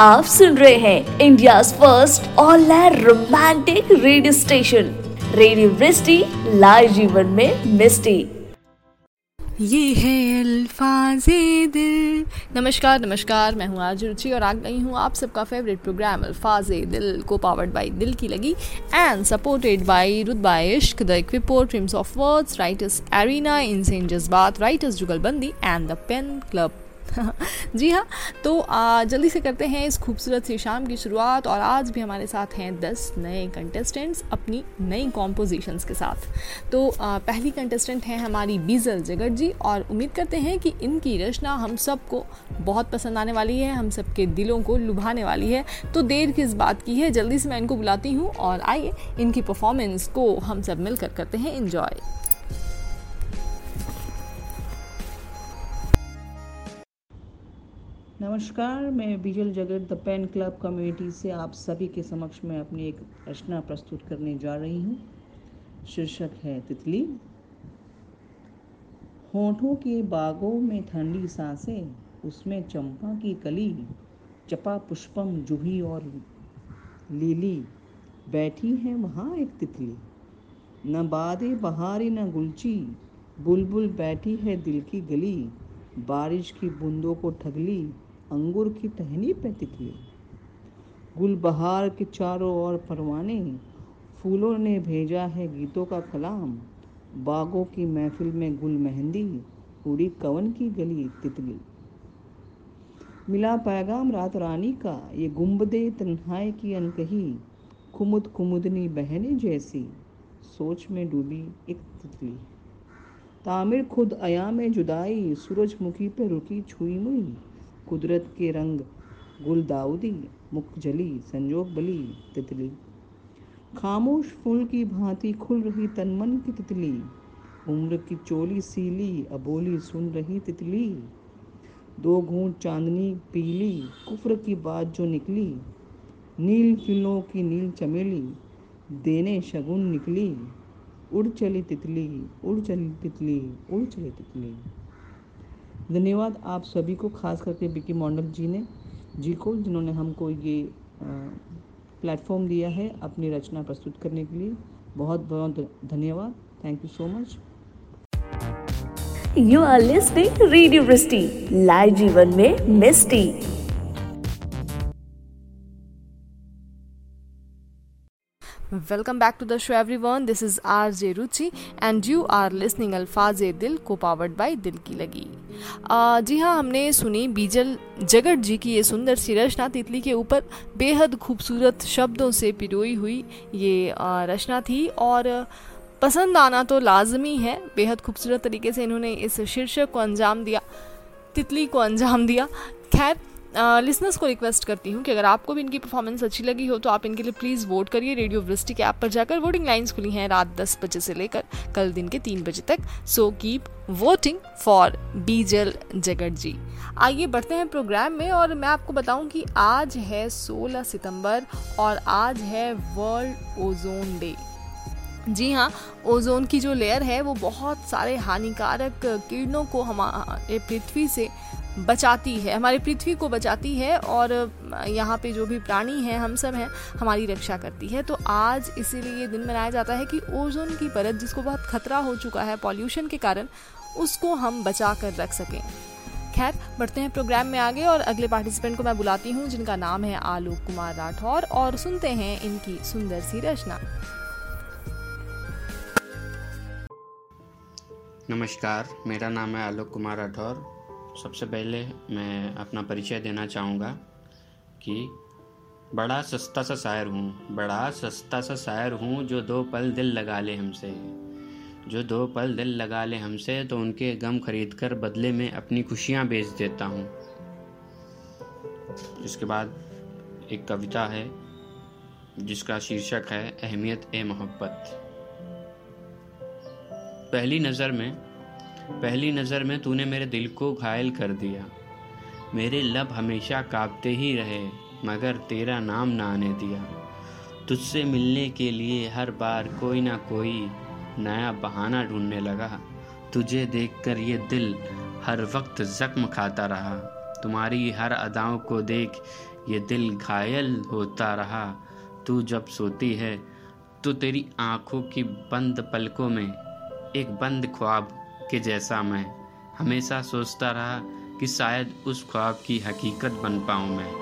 आप सुन रहे हैं India first all romantic radio station radio Vrishti live जीवन में मिस्टी। ये है अल्फाजे दिल। नमस्कार नमस्कार मैं हूँ आज रुचि और आ गई हूँ आप सबका फेवरेट प्रोग्राम अल्फाजे दिल को पावर्ड बाई दिल की लगी एंड सपोर्टेड बाई रुतबा इश्क the equiport trims of words writers arena in sent जज्बात राइटर्स जुगलबंदी एंड द पेन क्लब जी हाँ तो जल्दी से करते हैं इस खूबसूरत सी शाम की शुरुआत और आज भी हमारे साथ हैं दस नए कंटेस्टेंट्स अपनी नई कॉम्पोजिशंस के साथ। तो पहली कंटेस्टेंट हैं हमारी बीजल जगत जी और उम्मीद करते हैं कि इनकी रचना हम सबको बहुत पसंद आने वाली है, हम सबके दिलों को लुभाने वाली है। तो देर किस बात की है? जल्दी से मैं इनको बुलाती हूँ और आइए इनकी परफॉर्मेंस को हम सब मिलकर करते हैं। इन्जॉय नमस्कार, मैं बिजल जगत, द पेन क्लब कम्युनिटी से आप सभी के समक्ष में अपनी एक रचना प्रस्तुत करने जा रही हूँ। शीर्षक है तितली। होठों के बागों में ठंडी साँसें, उसमें चंपा की कली, चपा पुष्पम जूही और लीली। बैठी है वहाँ एक तितली। न बादे बहारी न गुलची, बुलबुल बैठी है दिल की गली। बारिश की बूंदों को ठगली अंगूर की टहनी पे तितली गुलबहार के चारों ओर परवाने, फूलों ने भेजा है गीतों का कलाम, बागों की महफिल में गुल मेहंदी उड़ी कवन की गली तितली। मिला पैगाम रात रानी का, ये गुम्बदे तन्हाई की अनकही कुमुद कुमुदनी बहने जैसी, सोच में डूबी एक तितली। तामिर खुद अया में जुदाई, सूरजमुखी पे रुकी छुई मुई। कुदरत के रंग गुलदाउदी मुखजली संजोग बली, तितली। खामोश फूल की भांति खुल रही तनमन की तितली। उम्र की चोली सीली, अबोली सुन रही तितली। दो घूंट चांदनी पीली, कुफर की बात जो निकली। नील फिलों की नील चमेली, देने शगुन निकली। उड़ चली तितली, उड़ चली तितली, उड़ चली तितली। धन्यवाद आप सभी को, खास करके बिकी मॉडल जी ने, जी को, जिन्होंने हमको ये प्लेटफॉर्म दिया है अपनी रचना प्रस्तुत करने के लिए। बहुत बहुत धन्यवाद। Thank you so much you are listening radio live जीवन में misty welcome back to the show everyone this is R J Ruchi and you are listening अल्फाज दिल को पावर्ड बाई दिल की लगी uh, जी हाँ हमने सुनी बीजल जगत जी की ये सुंदर सी रचना तितली के ऊपर बेहद खूबसूरत शब्दों से पिरोई हुई ये uh, रचना थी और पसंद आना तो लाजमी है। बेहद खूबसूरत तरीके से इन्होंने इस शीर्षक को अंजाम दिया तितली को अंजाम दिया। खैर लिसनर्स को रिक्वेस्ट करती हूँ कि अगर आपको भी इनकी परफॉर्मेंस अच्छी लगी हो तो आप इनके लिए प्लीज़ वोट करिए रेडियो वृष्टि के ऐप पर जाकर। वोटिंग लाइन्स खुली हैं रात दस बजे से लेकर कल दिन के तीन बजे तक। So keep voting for Bijal Jagat ji आइए बढ़ते हैं प्रोग्राम में और मैं आपको बताऊँ कि आज है 16 सितंबर और आज है वर्ल्ड ओजोन डे जी हाँ ओजोन की जो लेयर है, वो बहुत सारे हानिकारक किरणों को हमारे पृथ्वी से बचाती है, हमारी पृथ्वी को बचाती है और यहाँ पे जो भी प्राणी हैं, हम सब हैं, हमारी रक्षा करती है। तो आज इसीलिए ये दिन मनाया जाता है कि ओजोन की परत, जिसको बहुत खतरा हो चुका है पॉल्यूशन के कारण, उसको हम बचा कर रख सकें। खैर, बढ़ते हैं प्रोग्राम में आगे और अगले पार्टिसिपेंट को मैं बुलाती हूँ, जिनका नाम है आलोक कुमार राठौर, और सुनते हैं इनकी सुंदर सी रचना। नमस्कार, मेरा नाम है आलोक कुमार राठौर। सबसे पहले मैं अपना परिचय देना चाहूँगा कि बड़ा सस्ता सा शायर हूँ। बड़ा सस्ता सा शायर हूँ जो दो पल दिल लगा ले हमसे। जो दो पल दिल लगा ले हमसे तो उनके गम खरीद कर बदले में अपनी खुशियाँ बेच देता हूँ। इसके बाद एक कविता है, जिसका शीर्षक है, अहमियत ए मोहब्बत। पहली नज़र में पहली नज़र में तूने मेरे दिल को घायल कर दिया। मेरे लब हमेशा कांपते ही रहे, मगर तेरा नाम ना आने दिया। तुझसे मिलने के लिए हर बार कोई ना कोई नया बहाना ढूँढने लगा। तुझे देखकर ये दिल हर वक्त जख्म खाता रहा। तुम्हारी हर अदाओं को देख ये दिल घायल होता रहा। तू जब सोती है तो तेरी आँखों की बंद पलकों में एक बंद ख्वाब के जैसा मैं हमेशा सोचता रहा कि शायद उस ख्वाब की हकीकत बन पाऊँ मैं।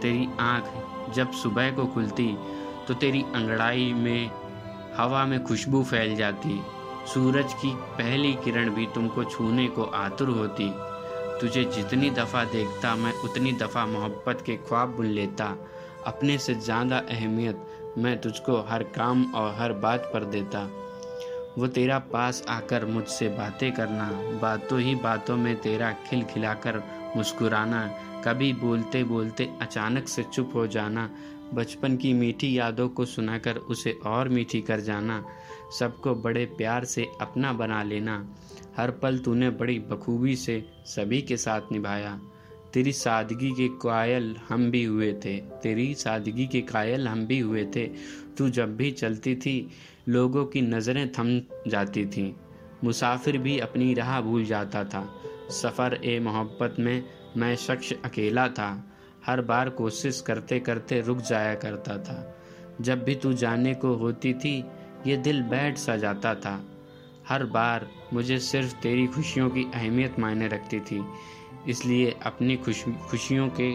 तेरी आँख जब सुबह को खुलती तो तेरी अंगड़ाई में, हवा में खुशबू फैल जाती। सूरज की पहली किरण भी तुमको छूने को आतुर होती। तुझे जितनी दफ़ा देखता, मैं उतनी दफ़ा मोहब्बत के ख्वाब बुन लेता। अपने से ज़्यादा अहमियत मैं तुझको हर काम और हर बात पर देता। वो तेरा पास आकर मुझसे बातें करना, बातों ही बातों में तेरा खिल खिलाकर मुस्कुराना, कभी बोलते बोलते अचानक से चुप हो जाना, बचपन की मीठी यादों को सुनाकर उसे और मीठी कर जाना, सबको बड़े प्यार से अपना बना लेना, हर पल तूने बड़ी बखूबी से सभी के साथ निभाया। तेरी सादगी के कायल हम भी हुए थे, तेरी सादगी के कायल हम भी हुए थे तू जब भी चलती थी, लोगों की नज़रें थम जाती थीं। मुसाफिर भी अपनी राह भूल जाता था। सफ़र ए मोहब्बत में मैं शख्स अकेला था। हर बार कोशिश करते करते रुक जाया करता था। जब भी तू जाने को होती थी, ये दिल बैठ सा जाता था। हर बार मुझे सिर्फ़ तेरी खुशियों की अहमियत मायने रखती थी। इसलिए अपनी खुश खुशियों के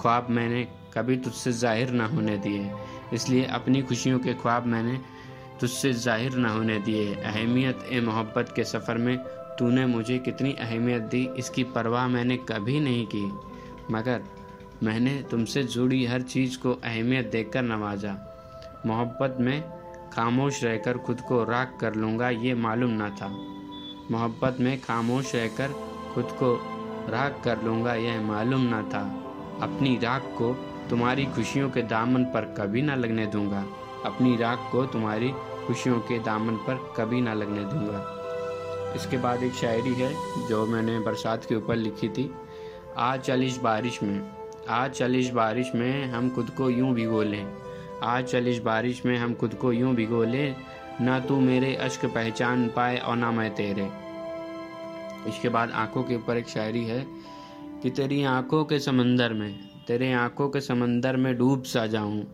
ख्वाब मैंने कभी तुझसे ज़ाहिर ना होने दिए। इसलिए अपनी खुशियों के ख्वाब मैंने तुझसे ज़ाहिर ना होने दिए। अहमियत ए मोहब्बत के सफ़र में तूने मुझे कितनी अहमियत दी, इसकी परवाह मैंने कभी नहीं की। मगर मैंने तुमसे जुड़ी हर चीज़ को अहमियत देकर नवाजा। मोहब्बत में खामोश रहकर खुद को राख कर लूँगा, ये मालूम ना था। मोहब्बत में खामोश रहकर खुद को राख कर लूँगा, यह मालूम ना था। अपनी राख को तुम्हारी खुशियों के दामन पर कभी ना लगने दूँगा। अपनी राख को तुम्हारी खुशियों के दामन पर कभी ना लगने दूँगा। इसके बाद एक शायरी है जो मैंने बरसात के ऊपर लिखी थी। आज चलिश बारिश में आज चलिश बारिश में हम खुद को यूँ भिगो लें आज चलिश बारिश में हम खुद को यूँ भिगो लें ना तू मेरे अश्क पहचान पाए और ना मैं तेरे। इसके बाद आँखों के ऊपर एक शायरी है कि तेरी आँखों के समंदर में तेरे आँखों के समंदर में डूब सा जाऊँ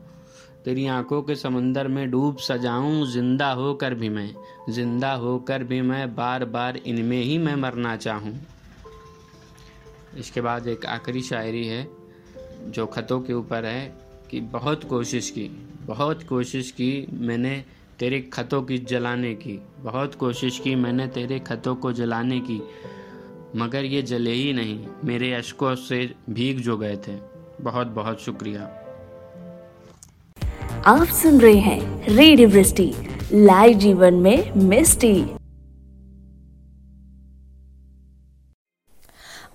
तेरी आँखों के समंदर में डूब सा जाऊँ ज़िंदा होकर भी मैं, ज़िंदा होकर भी मैं बार बार इनमें ही मैं मरना चाहूँ। इसके बाद एक आखिरी शायरी है, जो ख़तों के ऊपर है, कि बहुत कोशिश की, बहुत कोशिश की मैंने तेरे खतों की जलाने की, बहुत कोशिश की मैंने तेरे खतों को जलाने की, मगर ये जले ही नहीं, मेरे अशकों से भीग जो गए थे। बहुत बहुत शुक्रिया। आप सुन रहे हैं रेडियो लाइव जीवन में मिस्टी।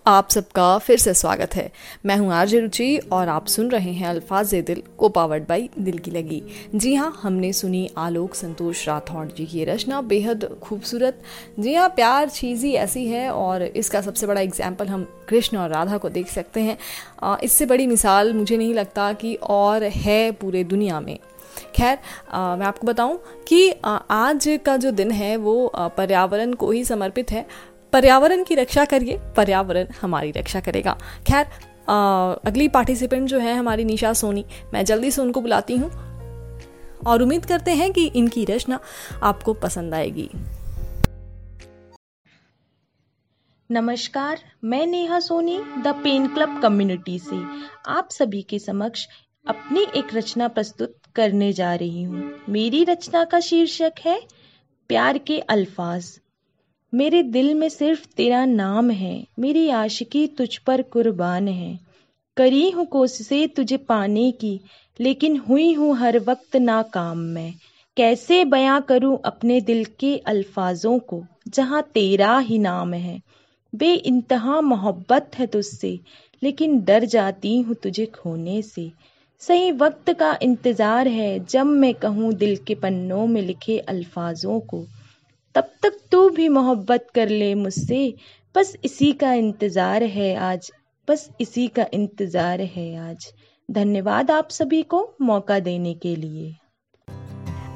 आप सबका फिर से स्वागत है। मैं हूँ आरजे रुचि और आप सुन रहे हैं अल्फाज दिल को पावर्ड बाई दिल की लगी। जी हाँ हमने सुनी आलोक संतोष राठौड़ जी की रचना, बेहद खूबसूरत। जी हाँ प्यार चीज़ ही ऐसी है और इसका सबसे बड़ा एग्ज़ाम्पल हम कृष्ण और राधा को देख सकते हैं। इससे बड़ी मिसाल मुझे नहीं लगता कि और है पूरे दुनिया में। खैर मैं आपको बताऊँ कि आज का जो दिन है वो पर्यावरण को ही समर्पित है। पर्यावरण की रक्षा करिए, पर्यावरण हमारी रक्षा करेगा। खैर अगली पार्टिसिपेंट जो है हमारी निशा सोनी, मैं जल्दी से उनको बुलाती हूँ और उम्मीद करते हैं कि इनकी रचना आपको पसंद आएगी। नमस्कार, मैं Neha Soni, the pen club community से। आप सभी के समक्ष अपनी एक रचना प्रस्तुत करने जा रही हूँ। मेरी रचना का शीर्षक है, प्यार के अल्फाज। मेरे दिल में सिर्फ़ तेरा नाम है। मेरी आशिकी तुझ पर कुर्बान है। करी हूँ कोशिशें तुझे पाने की, लेकिन हुई हूँ हर वक्त नाकाम मैं। कैसे बयां करूँ अपने दिल के अल्फाजों को, जहाँ तेरा ही नाम है? बे इंतहा मोहब्बत है तुझसे, लेकिन डर जाती हूँ तुझे खोने से। सही वक्त का इंतज़ार है जब मैं कहूँ दिल के पन्नों में लिखे अल्फाजों को। तब तक तू भी मोहब्बत कर ले मुझसे। बस इसी का इंतज़ार है आज, बस इसी का इंतज़ार है आज। धन्यवाद आप सभी को मौका देने के लिए।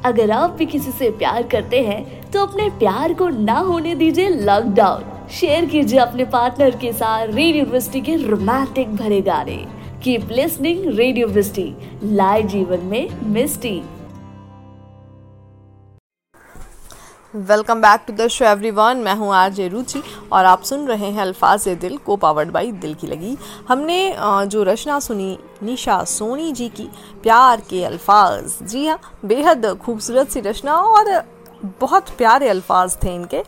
अगर आप भी किसी से प्यार करते हैं तो अपने प्यार को ना होने दीजिए लॉकडाउन शेयर कीजिए अपने पार्टनर के साथ रेडियो वृष्टि के रोमांटिक भरे गाने। कीप लिसनिंग रेडियो वृष्टि लाए जीवन में misty welcome back to the show everyone मैं हूँ आरजे रुचि और आप सुन रहे हैं अल्फाज दिल को पावर्ड बाई दिल की लगी। हमने जो रचना सुनी, निशा सोनी जी की, प्यार के अल्फाज। जी हाँ बेहद खूबसूरत सी रचना और बहुत प्यारे अल्फाज थे इनके।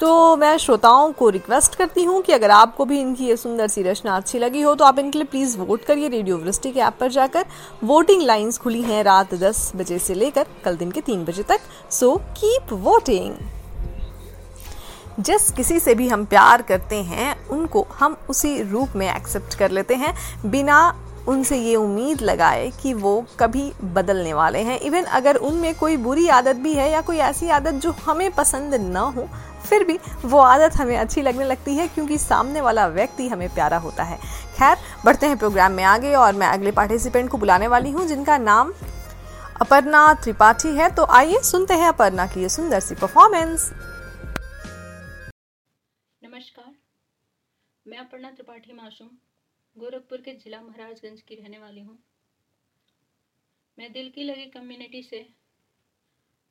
तो मैं श्रोताओं को रिक्वेस्ट करती हूँ कि अगर आपको भी इनकी ये सुंदर सी रचना अच्छी लगी हो तो आप इनके लिए प्लीज़ वोट करिए रेडियो वृष्टि के ऐप पर जाकर। वोटिंग लाइंस खुली हैं रात 10 बजे से लेकर कल दिन के तीन बजे तक। सो कीप वोटिंग जिस किसी से भी हम प्यार करते हैं, उनको हम उसी रूप में एक्सेप्ट कर लेते हैं। बिना उनसे ये उम्मीद लगाए कि वो कभी बदलने वाले हैं। इवन अगर उनमें कोई बुरी आदत भी है या कोई ऐसी आदत जो हमें पसंद ना हो फिर भी वो आदत हमें अच्छी लगने लगती है क्योंकि सामने वाला व्यक्ति हमें प्यारा होता है। खैर, बढ़ते हैं प्रोग्राम में आगे और मैं अगले पार्टिसिपेंट को बुलाने वाली हूँ, जिनका नाम अपर्णा त्रिपाठी है। तो आइए सुनते हैं अपर्णा की ये सुंदर सी परफॉर्मेंस नमस्कार, मैं अपर्णा त्रिपाठी मासूम, गोरखपुर के जिला महाराजगंज की रहने वाली हूँ। मैं दिल की लगी कम्युनिटी से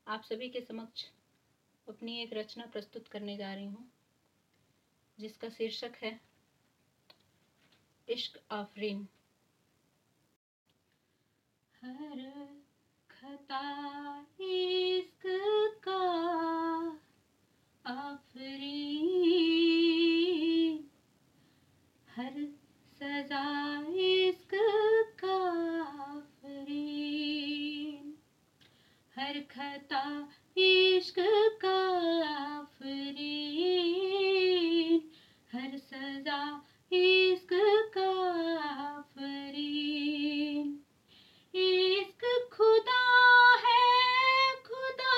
आप सभी के समक्ष अपनी एक रचना प्रस्तुत करने जा रही हूँ, जिसका शीर्षक है, इश्क आफरीन। हर खता इश्क का आफरीन। हर सजा इश्क का आफरीन। हर खता इश्क का हर सजा इश्क का इश्क खुदा है खुदा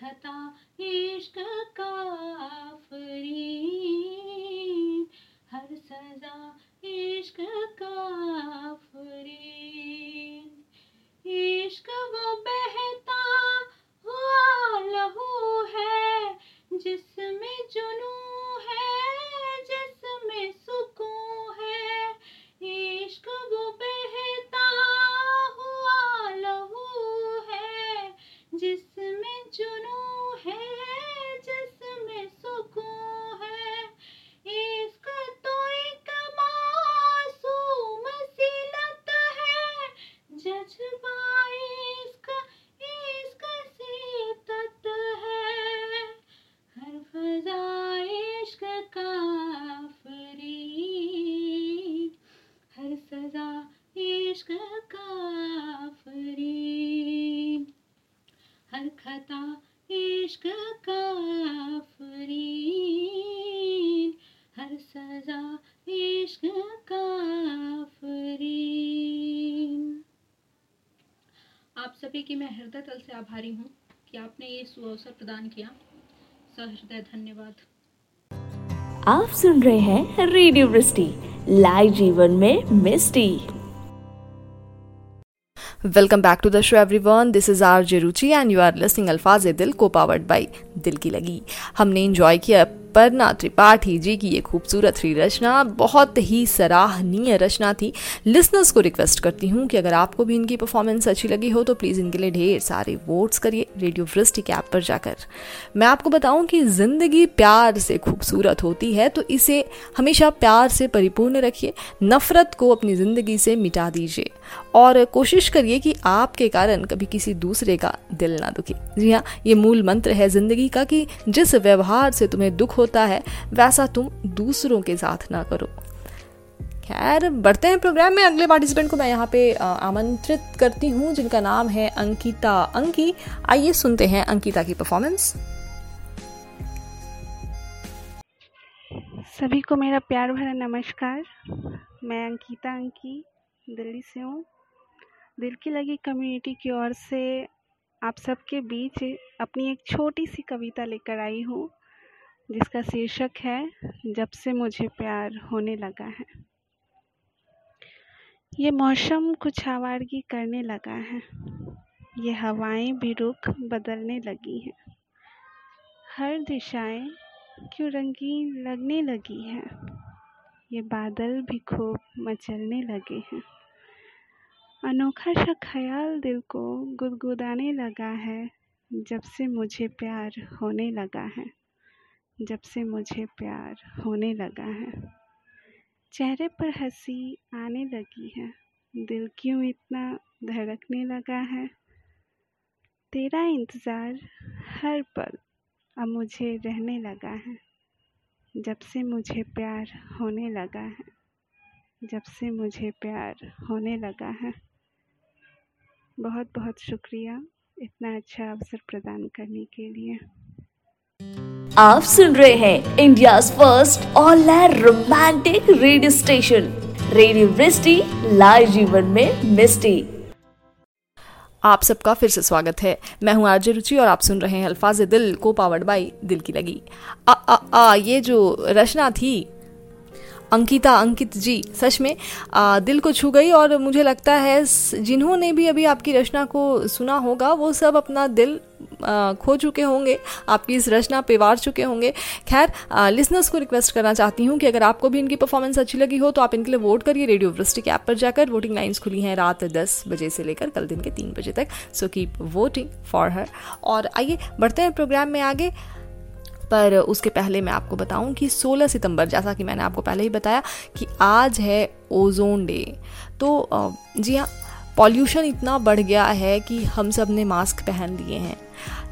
खता इश्क इश्क का आफरीन हर सजा इश्क का आफरीन आप सभी की मैं हृदय तल से आभारी हूँ कि आपने ये सुअवसर प्रदान किया। सहृदय धन्यवाद। आप सुन रहे हैं रेडियो वृष्टि, लाइव जीवन में मिस्टी। Welcome back to the show everyone this is R जेरुचि and you are listening अल्फाज ए दिल को पावर्ड बाई दिल की लगी हमने इंजॉय किया परना त्रिपाठी जी की ये खूबसूरत सी रचना। बहुत ही सराहनीय रचना थी। लिसनर्स को रिक्वेस्ट करती हूँ कि अगर आपको भी इनकी परफॉर्मेंस अच्छी लगी हो तो प्लीज़ इनके लिए ढेर सारे वोट्स करिए रेडियो वृष्टि के ऐप पर जाकर। मैं आपको बताऊँ कि ज़िंदगी प्यार से खूबसूरत होती है तो इसे हमेशा प्यार से परिपूर्ण रखिए। नफ़रत को अपनी ज़िंदगी से मिटा दीजिए। और कोशिश करिए कि आपके कारण कभी किसी दूसरे का दिल ना दुखे। जी हाँ ये मूल मंत्र है ज़िंदगी का कि जिस व्यवहार से तुम्हें दुख होता है, वैसा तुम दूसरों के साथ ना करो। खैर, बढ़ते हैं प्रोग्राम में। अगले पार्टिसिपेंट को मैं यहाँ पे आमंत्रित करती हूँ, जिनका नाम है अंकिता। अंकी, आइए सुनते हैं अंकिता की परफॉर्मेंस सभी को मेरा प्यार भरा नमस्कार। मैं अंकिता अंकी दिल्ली से हूँ। दिल की लगी कम्युनिटी की ओर से आप सबके बीच अपनी एक छोटी सी कविता लेकर आई हूँ, जिसका शीर्षक है, जब से मुझे प्यार होने लगा है। ये मौसम कुछ आवारगी करने लगा है। ये हवाएँ भी रुख बदलने लगी हैं। हर दिशाएँ क्यों रंगीन लगने लगी है। ये बादल भी खूब मचलने लगे हैं। अनोखा सा ख्याल दिल को गुदगुदाने लगा है, जब से मुझे प्यार होने लगा है, जब से मुझे प्यार होने लगा है। चेहरे पर हँसी आने लगी है, दिल क्यों इतना धड़कने लगा है? तेरा इंतज़ार हर पल अब मुझे रहने लगा है, जब से मुझे प्यार होने लगा है, जब से मुझे प्यार होने लगा है। बहुत बहुत शुक्रिया इतना अच्छा अवसर प्रदान करने के लिए। आप सुन रहे हैं India first online romantic radio station radio Vrishti live जीवन में मिस्टी। आप सबका फिर से स्वागत है। मैं हूँ आरजे रुचि और आप सुन रहे हैं अल्फाज दिल को पावर्ड बाई दिल की लगी। आ, आ, आ, ये जो रचना थी अंकिता अंकित जी सच में आ, दिल को छू गई और मुझे लगता है जिन्होंने भी अभी आपकी रचना को सुना होगा वो सब अपना दिल खो चुके होंगे आपकी इस रचना पे वार चुके होंगे। खैर लिसनर्स को रिक्वेस्ट करना चाहती हूँ कि अगर आपको भी इनकी परफॉर्मेंस अच्छी लगी हो तो आप इनके लिए वोट करिए रेडियो वृष्टि के ऐप पर जाकर। वोटिंग लाइन्स खुली हैं रात दस बजे से लेकर कल दिन के तीन बजे तक सो कीप वोटिंग फॉर हर और आइए बढ़ते हैं प्रोग्राम में आगे। पर उसके पहले मैं आपको बताऊँ कि 16 सितंबर, जैसा कि मैंने आपको पहले ही बताया कि आज है ओजोन डे। तो जी हाँ पॉल्यूशन इतना बढ़ गया है कि हम सबने मास्क पहन लिए हैं।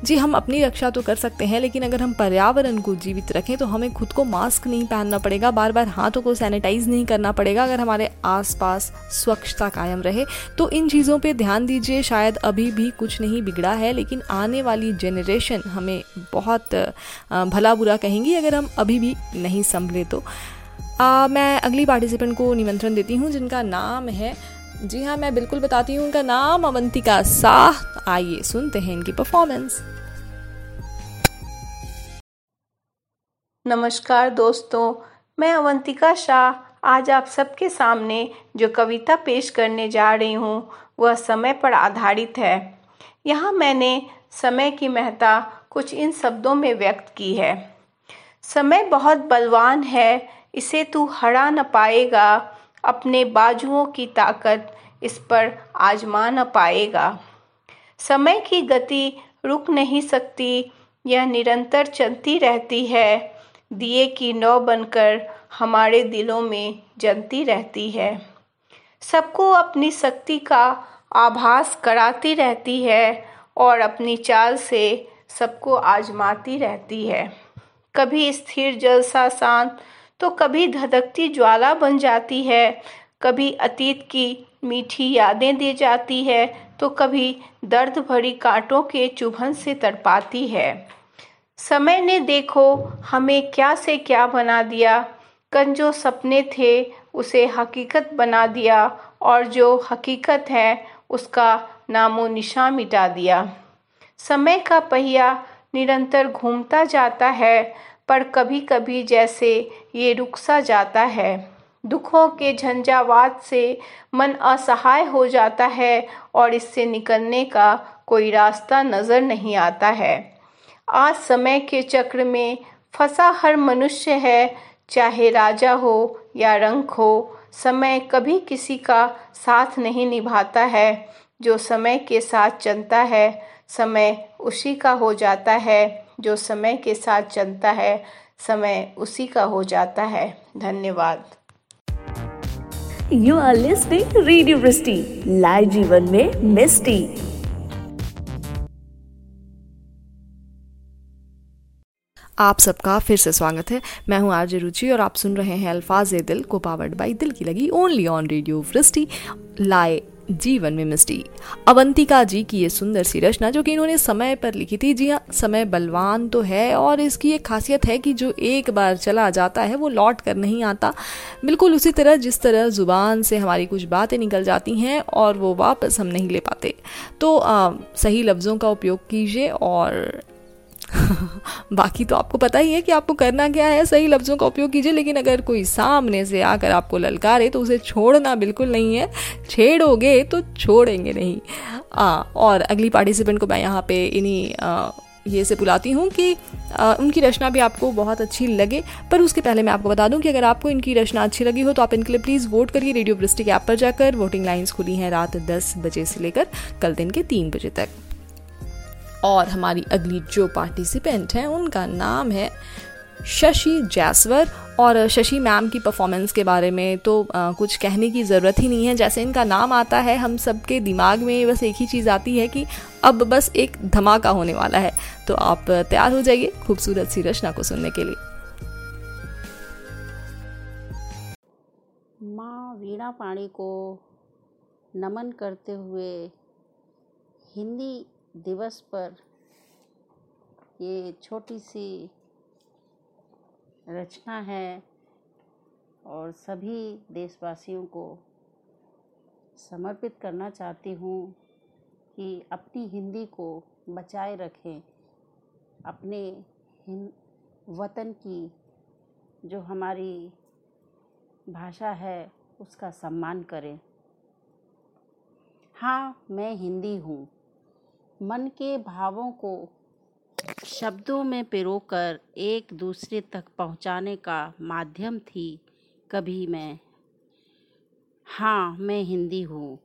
जी हम अपनी रक्षा तो कर सकते हैं लेकिन अगर हम पर्यावरण को जीवित रखें तो हमें खुद को मास्क नहीं पहनना पड़ेगा बार बार हाथों को सैनिटाइज नहीं करना पड़ेगा अगर हमारे आसपास स्वच्छता कायम रहे। तो इन चीज़ों पे ध्यान दीजिए शायद अभी भी कुछ नहीं बिगड़ा है लेकिन आने वाली जनरेशन हमें बहुत भला बुरा कहेंगी अगर हम अभी भी नहीं संभले तो। आ, मैं अगली पार्टिसिपेंट को निमंत्रण देती हूँ जिनका नाम है जी हाँ मैं बिल्कुल बताती हूँ, उनका नाम अवंतिका शाह आइए सुनते हैं इनकी परफॉर्मेंस नमस्कार दोस्तों, मैं अवंतिका शाह आज आप सबके सामने जो कविता पेश करने जा रही हूँ, वह समय पर आधारित है। यहाँ मैंने समय की महत्ता कुछ इन शब्दों में व्यक्त की है। समय बहुत बलवान है, इसे तू हरा न पाएगा। अपने बाजुओं की ताकत इस पर आजमा न पाएगा। समय की गति रुक नहीं सकती, यह निरंतर चलती रहती है। दिए की नौ बनकर हमारे दिलों में जलती रहती है। सबको अपनी शक्ति का आभास कराती रहती है और अपनी चाल से सबको आजमाती रहती है। कभी स्थिर जल सा शांत तो कभी धधकती ज्वाला बन जाती है, कभी अतीत की मीठी यादें दे जाती है तो कभी दर्द भरी कांटों के चुभन से तड़पाती है। समय ने देखो हमें क्या से क्या बना दिया, कन जो सपने थे उसे हकीकत बना दिया, और जो हकीकत है उसका नामो निशा मिटा दिया। समय का पहिया निरंतर घूमता जाता है पर कभी कभी जैसे ये रुक सा जाता है। दुखों के झंझावात से मन असहाय हो जाता है और इससे निकलने का कोई रास्ता नज़र नहीं आता है। आज समय के चक्र में फंसा हर मनुष्य है, चाहे राजा हो या रंक हो, समय कभी किसी का साथ नहीं निभाता है। जो समय के साथ चलता है समय उसी का हो जाता है जो समय के साथ चलता है। समय उसी का हो जाता है। धन्यवाद। You are listening radio Vrishti live जीवन में मिस्टी आप सबका फिर से स्वागत है। मैं हूँ आरजे रुचि और आप सुन रहे हैं अल्फाज दिल को पावर्ड बाई दिल की लगी ओनली ऑन रेडियो वृष्टि लाए जीवन में मिस्टी। अवंतिका जी की ये सुंदर सी रचना जो कि इन्होंने समय पर लिखी थी जी हाँ समय बलवान तो है और इसकी एक खासियत है कि जो एक बार चला जाता है वो लौट कर नहीं आता। बिल्कुल उसी तरह जिस तरह ज़ुबान से हमारी कुछ बातें निकल जाती हैं और वो वापस हम नहीं ले पाते। तो आ, सही लफ्ज़ों का उपयोग कीजिए और बाकी तो आपको पता ही है कि आपको करना क्या है सही लफ्ज़ों का उपयोग कीजिए लेकिन अगर कोई सामने से आकर आपको ललकारे तो उसे छोड़ना बिल्कुल नहीं है। छेड़ोगे तो छोड़ेंगे नहीं। आ, और अगली पार्टिसिपेंट को मैं यहाँ पे इन्हीं ये से बुलाती हूँ कि आ, उनकी रचना भी आपको बहुत अच्छी लगे पर उसके पहले मैं आपको बता दूँ कि अगर आपको इनकी रचना अच्छी लगी हो तो आप इनके लिए प्लीज़ वोट करिए रेडियो ब्रिस्टिक ऐप पर जाकर। वोटिंग लाइन्स खुली हैं रात दस बजे से लेकर कल दिन के तीन बजे तक। और हमारी अगली जो पार्टिसिपेंट हैं उनका नाम है शशि जैसवर। और शशि मैम की परफॉर्मेंस के बारे में तो आ, कुछ कहने की ज़रूरत ही नहीं है। जैसे इनका नाम आता है हम सबके दिमाग में बस एक ही चीज़ आती है कि अब बस एक धमाका होने वाला है। तो आप तैयार हो जाइए खूबसूरत सी रचना को सुनने के लिए। माँ वीणा पाणी को नमन करते हुए हिंदी दिवस पर ये छोटी सी रचना है और सभी देशवासियों को समर्पित करना चाहती हूँ कि अपनी हिंदी को बचाए रखें, अपने वतन की जो हमारी भाषा है उसका सम्मान करें। हाँ मैं हिंदी हूँ। मन के भावों को शब्दों में पिरोकर एक दूसरे तक पहुँचाने का माध्यम थी कभी मैं। हाँ मैं हिंदी हूँ।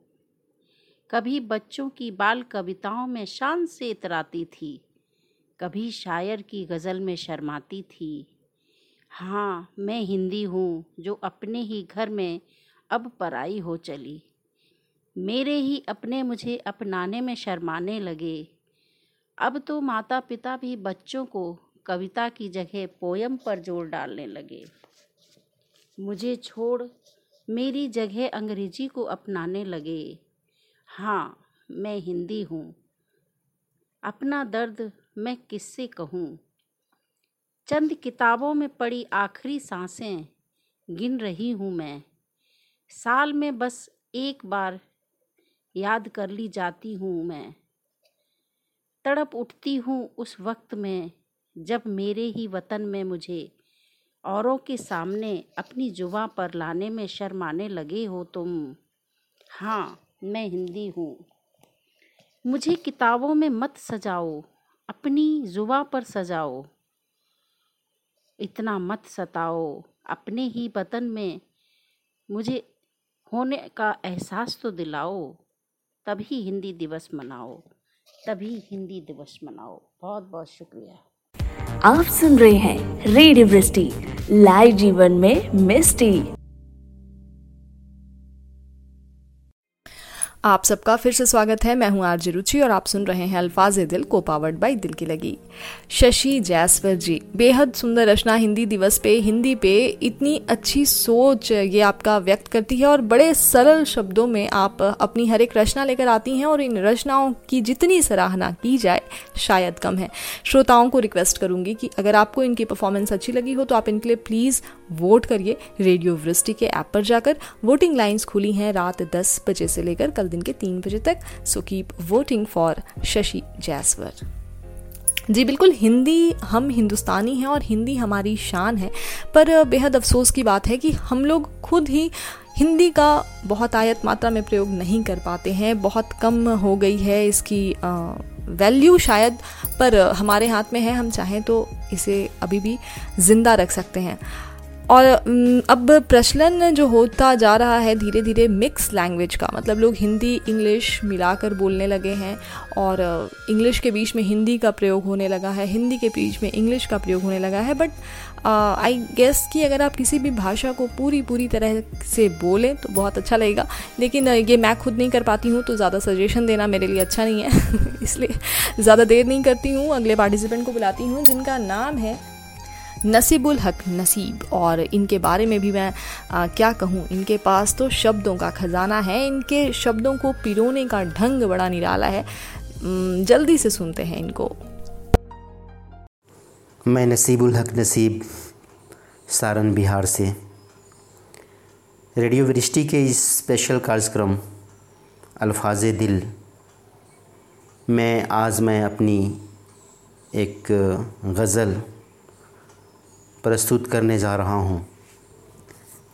कभी बच्चों की बाल कविताओं में शान से इतराती थी। कभी शायर की गज़ल में शर्माती थी। हाँ मैं हिंदी हूँ, जो अपने ही घर में अब पराई हो चली। मेरे ही अपने मुझे अपनाने में शर्माने लगे। अब तो माता पिता भी बच्चों को कविता की जगह पोयम पर ज़ोर डालने लगे। मुझे छोड़ मेरी जगह अंग्रेज़ी को अपनाने लगे। हाँ मैं हिंदी हूँ। अपना दर्द मैं किससे कहूँ? चंद किताबों में पड़ी आखिरी साँसें गिन रही हूँ मैं। साल में बस एक बार याद कर ली जाती हूँ मैं। तड़प उठती हूँ उस वक्त में, जब मेरे ही वतन में मुझे औरों के सामने अपनी जुबा पर लाने में शर्माने लगे हो तुम। हाँ मैं हिंदी हूँ। मुझे किताबों में मत सजाओ, अपनी जुबा पर सजाओ। इतना मत सताओ, अपने ही वतन में मुझे होने का एहसास तो दिलाओ। तभी हिंदी दिवस मनाओ, तभी हिंदी दिवस मनाओ। बहुत बहुत शुक्रिया। आप सुन रहे हैं रेडियो लाइव जीवन में मिस्टी। आप सबका फिर से स्वागत है। मैं हूँ आरजे रुचि और आप सुन रहे हैं अल्फाज दिल को पावर्ड बाई दिल की लगी। शशि जैसवर जी, बेहद सुंदर रचना हिंदी दिवस पे, हिंदी पे इतनी अच्छी सोच ये आपका व्यक्त करती है और बड़े सरल शब्दों में आप अपनी हर एक रचना लेकर आती हैं और इन रचनाओं की जितनी सराहना की जाए, शायद कम है। श्रोताओं को रिक्वेस्ट करूँगी कि अगर आपको इनकी परफॉर्मेंस अच्छी लगी हो तो आप इनके लिए प्लीज़ वोट करिए। रेडियो वृष्टि के ऐप पर जाकर वोटिंग लाइन्स खुली हैं रात दस बजे से लेकर कल दिन के तीन बजे तक so keep voting for Shashi Jaiswar ji, बिल्कुल, हिंदी हम हिंदुस्तानी हैं और हिंदी हमारी शान है, पर बेहद अफसोस की बात है कि हम लोग खुद ही हिंदी का बहुत आयत मात्रा में प्रयोग नहीं कर पाते हैं, बहुत कम हो गई है इसकी वैल्यू शायद, पर हमारे हाथ में है, हम चाहें तो इसे अभी भी ज़िंदा रख सकते हैं। और अब प्रचलन जो होता जा रहा है धीरे धीरे मिक्स लैंग्वेज का मतलब लोग हिंदी, इंग्लिश मिलाकर बोलने लगे हैं और इंग्लिश के बीच में हिंदी का प्रयोग होने लगा है, हिंदी के बीच में इंग्लिश का प्रयोग होने लगा है बट आई गेस कि अगर आप किसी भी भाषा को पूरी पूरी तरह से बोलें तो बहुत अच्छा लगेगा, लेकिन ये मैं खुद नहीं कर पाती हूँ तो ज़्यादा सजेशन देना मेरे लिए अच्छा नहीं है, इसलिए ज़्यादा देर नहीं करती हूँ, अगले पार्टिसिपेंट को बुलाती हूँ जिनका नाम है नसीबुल हक नसीब। और इनके बारे में भी मैं आ, क्या कहूँ? इनके पास तो शब्दों का खजाना है। इनके शब्दों को पिरोने का ढंग बड़ा निराला है। जल्दी से सुनते हैं इनको। मैं नसीबुल हक नसीब सारन बिहार से। रेडियो वृष्टि के इस स्पेशल कार्यक्रम अल्फाज दिल। में आज मैं अपनी एक गज़ल प्रस्तुत करने जा रहा हूँ।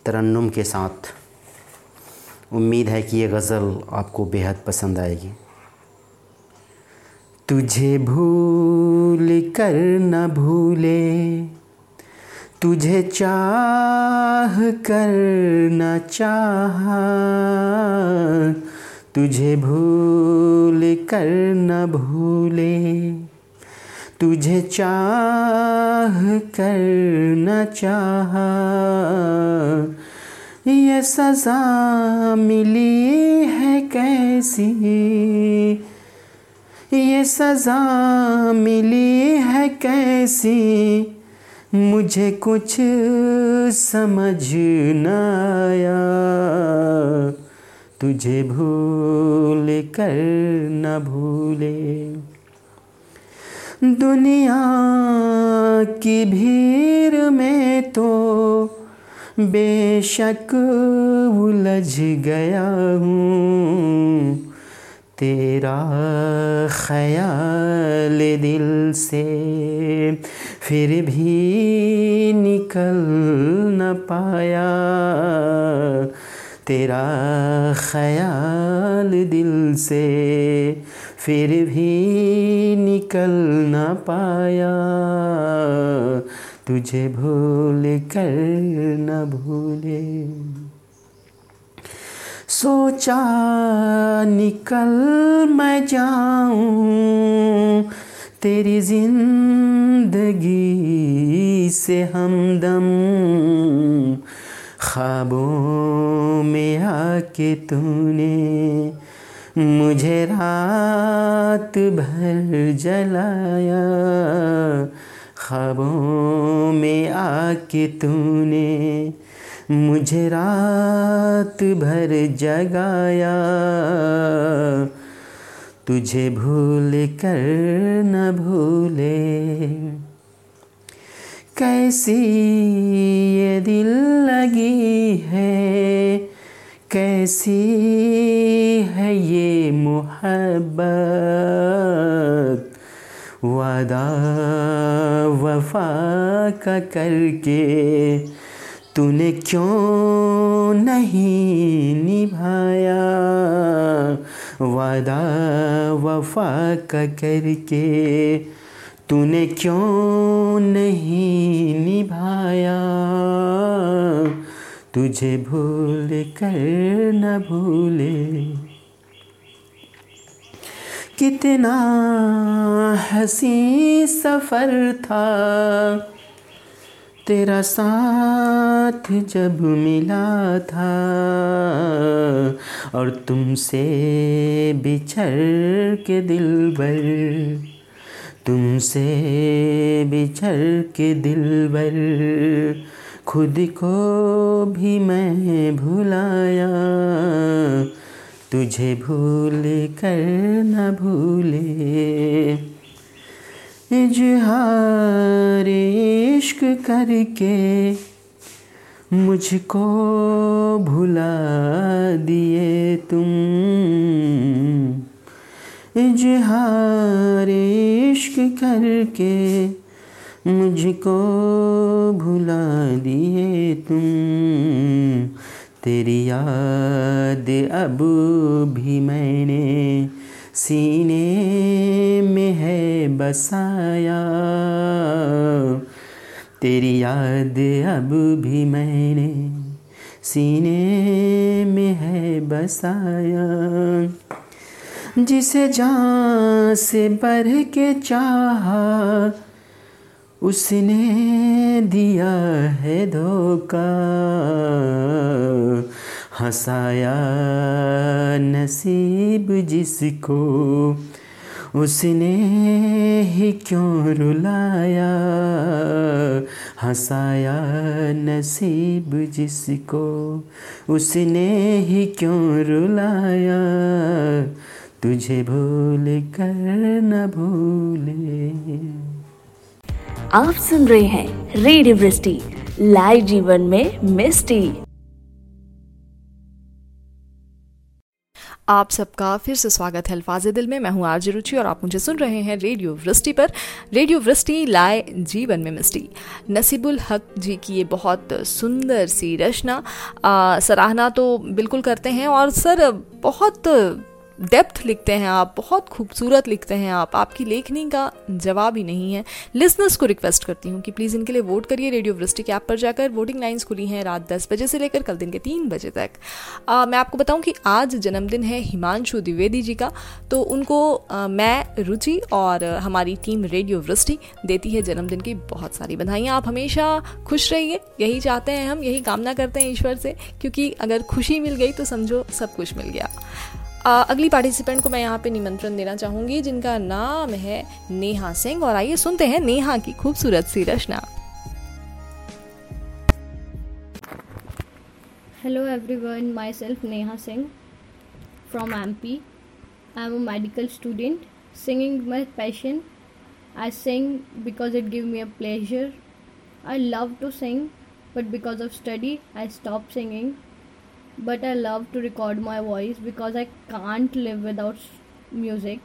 तरन्नुम के साथ। उम्मीद है कि ये गज़ल आपको बेहद पसंद आएगी। तुझे भूल कर न भूले, तुझे चाह कर न चाह, तुझे भूल कर न भूले। तुझे चाह कर न चाह। ये सज़ा मिली है कैसी? ये सज़ा मिली है कैसी? मुझे कुछ समझ न आया। तुझे भूल कर न भूले। दुनिया की भीड़ में तो बेशक उलझ गया हूँ। तेरा ख्याल दिल से फिर भी निकल न पाया। तेरा ख्याल दिल से फिर भी निकल ना पाया। तुझे भूल कर न भूले। सोचा निकल मैं जाऊँ। तेरी ज़िंदगी से हमदम। ख्वाबों में आके तूने मुझे रात भर जलाया। ख्वाबों में आके तूने मुझे रात भर जगाया। तुझे भूल कर न भूले। कैसी ये दिल लगी है? कैसी है ये मोहब्बत? वादा वफा का करके तूने क्यों नहीं निभाया? वादा वफा का करके तूने क्यों नहीं निभाया? तुझे भूल कर न भूले। कितना हसी सफ़र था। तेरा साथ जब मिला था और तुमसे बिछड़ के दिल भर, तुमसे बिछड़ के दिल भर खुद को भी मैं भुलाया। तुझे भूल कर न भूले। इजहार इश्क करके मुझको भुला दिए तुम। इजहार इश्क करके मुझको भुला दिए तुम। तेरी याद अब भी मैंने सीने में है बसाया। तेरी याद अब भी मैंने सीने में है बसाया। जिसे जान से बढ़ के चाहा उसने दिया है धोखा। हंसाया नसीब जिसको, उसने ही क्यों रुलाया? हंसाया नसीब जिसको, उसने ही क्यों रुलाया? तुझे भूल कर न भूले। आप सुन रहे हैं रेडियो वृष्टि, लाइव जीवन में मिस्टी। आप सबका फिर से स्वागत है अल्फाज दिल में। मैं हूँ आरजे रुचि और आप मुझे सुन रहे हैं रेडियो वृष्टि पर। रेडियो वृष्टि, लाए जीवन में मिस्टी। नसीबुल हक जी की ये बहुत सुंदर सी रचना। सराहना तो बिल्कुल करते हैं और सर, बहुत डेप्थ लिखते हैं आप बहुत खूबसूरत लिखते हैं आप। आपकी लेखनी का जवाब ही नहीं है। लिसनर्स को रिक्वेस्ट करती हूँ कि प्लीज़ इनके लिए वोट करिए रेडियो के ऐप पर जाकर। वोटिंग लाइन्स खुली हैं रात दस बजे से लेकर कल दिन के तीन बजे तक। आ, मैं आपको बताऊँ कि आज जन्मदिन है हिमांशु द्विवेदी जी का। तो उनको आ, मैं रुचि और हमारी टीम रेडियो वृष्टि देती है जन्मदिन की बहुत सारी बधाइयाँ। आप हमेशा खुश रहिए। यही चाहते हैं हम यही कामना करते हैं ईश्वर से। क्योंकि अगर खुशी मिल गई तो समझो सब कुछ मिल गया। अगली पार्टिसिपेंट को मैं यहाँ पे निमंत्रण देना चाहूँगी, जिनका नाम है नेहा सिंह। और आइए सुनते हैं नेहा की खूबसूरत सी रचना। Hello everyone myself Neha Singh from M P I am a medical student singing my passion I Singh because it give me a pleasure I love to sing but because of study I stop singing but I love to record my voice because I can't live without music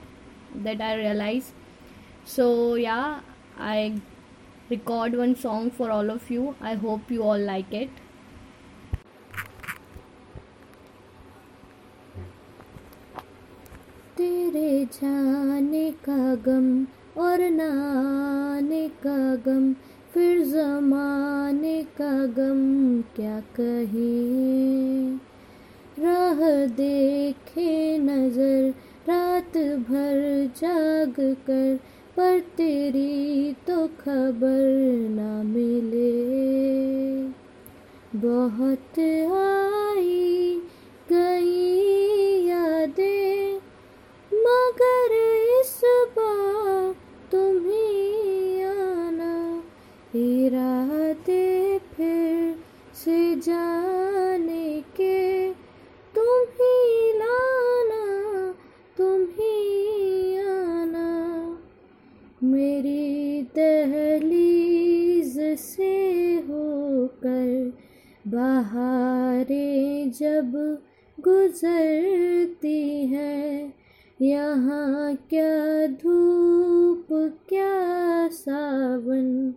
that I realize. So, yeah, I record one song for all of you. I hope you all like it. तेरे जाने का गम और नाने का गम फिर जमाने का गम क्या कहे? राह देखे नज़र, रात भर जाग कर, पर तेरी तो खबर ना मिले। बहुत आई जाने के तुम ही लाना तुम ही आना। मेरी दहलीज से होकर बहारें जब गुजरती हैं, यहाँ क्या धूप, क्या सावन,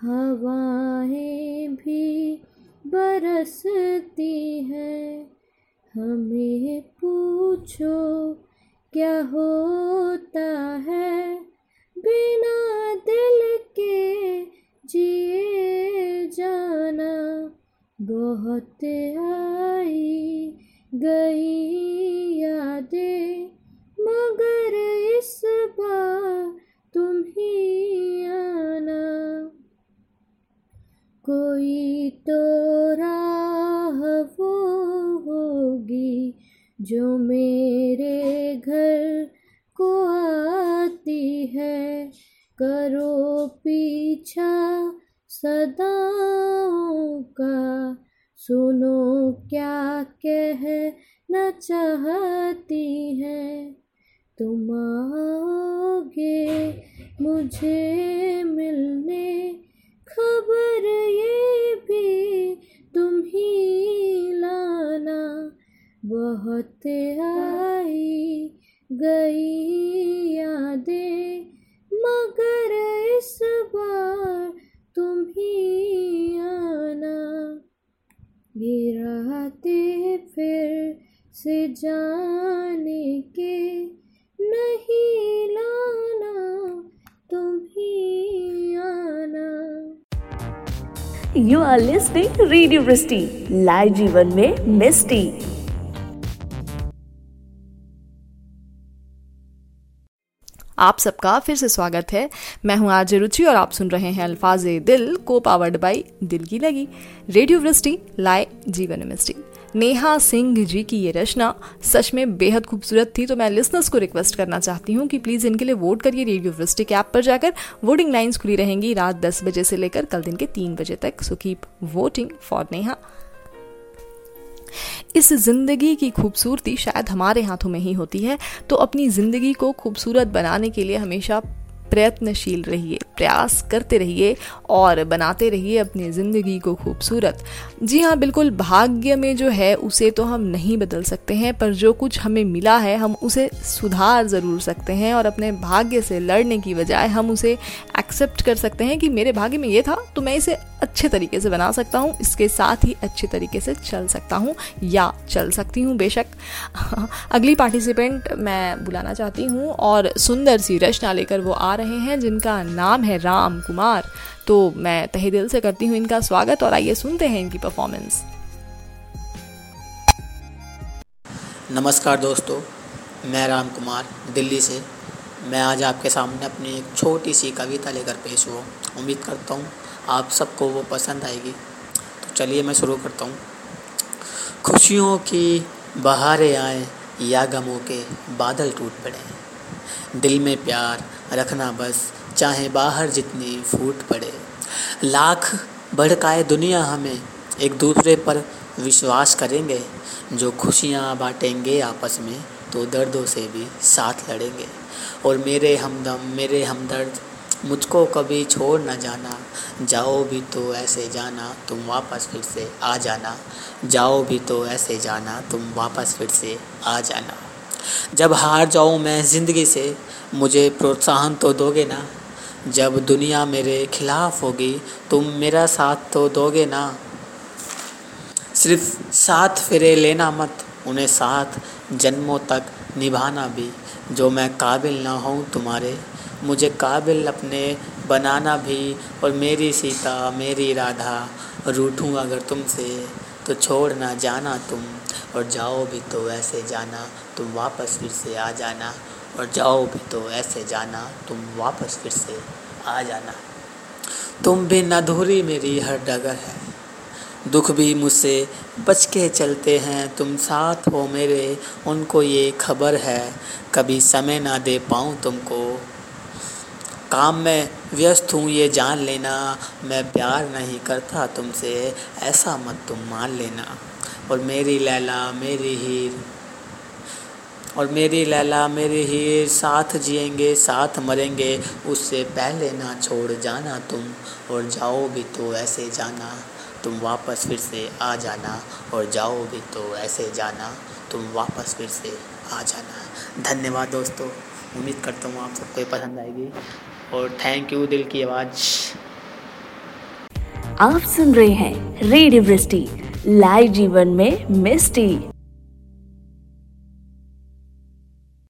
हवाएँ भी बरसती हैं। हमें पूछो, क्या होता है? बिना दिल के जिए जाना, बहुत आई गई यादें। मगर इस बार तुम ही आना। कोई तो राह वो होगी जो मेरे घर को आती है। करो पीछा सदाओं का, सुनो क्या कह न चाहती है। तुम आओगे मुझे मिलने खबर ये भी तुम ही लाना। बहुत आई गई यादें, मगर इस बार तुम ही आना। गिराते फिर से जाने के नहीं लाना तुम ही आना। You are listening radio Vrishti live जीवन में मिस्टी आप सबका फिर से स्वागत है। मैं हूँ आज रुचि और आप सुन रहे हैं अल्फाज दिल को पावर्ड बाई दिल की लगी। रेडियो वृष्टि लाए जीवन मिस्टी नेहा सिंह जी की ये रचना सच में बेहद खूबसूरत थी तो मैं लिसनर्स को रिक्वेस्ट करना चाहती हूँ कि प्लीज़ इनके लिए वोट करिए रेडियो वृष्टिक ऐप पर जाकर। वोटिंग लाइन्स खुली रहेंगी रात दस बजे से लेकर कल दिन के तीन बजे तक so keep voting for Neha. इस ज़िंदगी की खूबसूरती शायद हमारे हाथों में ही होती है तो अपनी ज़िंदगी को खूबसूरत बनाने के लिए हमेशा प्रयत्नशील रहिए, प्रयास करते रहिए और बनाते रहिए अपनी ज़िंदगी को खूबसूरत। जी हाँ बिल्कुल भाग्य में जो है, उसे तो हम नहीं बदल सकते हैं, पर जो कुछ हमें मिला है, हम उसे सुधार ज़रूर सकते हैं और अपने भाग्य से लड़ने की बजाय हम उसे एक्सेप्ट कर सकते हैं कि मेरे भाग्य में ये था तो मैं इसे अच्छे तरीके से बना सकता हूँ, इसके साथ ही अच्छे तरीके से चल सकता हूँ या चल सकती हूँ बेशक। अगली पार्टिसिपेंट मैं बुलाना चाहती हूँ और सुंदर सी रचना लेकर वो आ रहे हैं, जिनका नाम है राम कुमार। तो मैं तहे दिल से करती हूँ इनका स्वागत और आइए सुनते हैं इनकी परफॉर्मेंस नमस्कार दोस्तों, मैं राम कुमार, दिल्ली से। मैं आज आपके सामने अपनी एक छोटी सी कविता लेकर पेश हुआ। उम्मीद करता हूँ आप सबको वो पसंद आएगी। तो चलिए मैं शुरू करता हूँ। खुशियों की बहारें आए, या गमों के बादल टूट पड़े। दिल में प्यार रखना बस, चाहे बाहर जितनी फूट पड़े। लाख भड़काए दुनिया हमें, एक दूसरे पर विश्वास करेंगे। जो खुशियाँ बांटेंगे आपस में तो दर्दों से भी साथ लड़ेंगे। और मेरे हमदम, मेरे हमदर्द, मुझको कभी छोड़ न जाना। जाओ भी तो ऐसे जाना, तुम वापस फिर से आ जाना। जाओ भी तो ऐसे जाना, तुम वापस फिर से आ जाना। जब हार जाऊँ मैं ज़िंदगी से, मुझे प्रोत्साहन तो दोगे ना? जब दुनिया मेरे खिलाफ होगी, तुम मेरा साथ तो दोगे ना? सिर्फ़ साथ फिरे लेना मत, उन्हें साथ जन्मों तक निभाना भी। जो मैं काबिल ना हूँ तुम्हारे, मुझे काबिल अपने बनाना भी। और मेरी सीता, मेरी राधा, रूठूँ अगर तुमसे। तो छोड़ ना जाना तुम, और जाओ भी तो ऐसे जाना, तुम वापस फिर से आ जाना, और जाओ भी तो ऐसे जाना, तुम वापस फिर से आ जाना। तुम भी अधूरी मेरी हर डगर है, दुख भी मुझसे बच के चलते हैं, तुम साथ हो मेरे, उनको ये खबर है, कभी समय ना दे पाऊँ तुमको। काम में व्यस्त हूँ, ये जान लेना। मैं प्यार नहीं करता तुमसे, ऐसा मत तुम मान लेना। और मेरी लैला, मेरी हीर, और मेरी लैला, मेरी हीर, साथ जिएँगे, साथ मरेंगे, उससे पहले ना छोड़ जाना तुम, और जाओ भी तो ऐसे जाना। तुम वापस फिर से आ जाना, और जाओ भी तो ऐसे जाना। तुम वापस फिर से आ जाना। धन्यवाद दोस्तों। उम्मीद करता हूँ आप सबको पसंद आएगी। और थैंक यू दिल की आवाज़। आप सुन रहे हैं रेडियो लाइव जीवन में मिस्टी।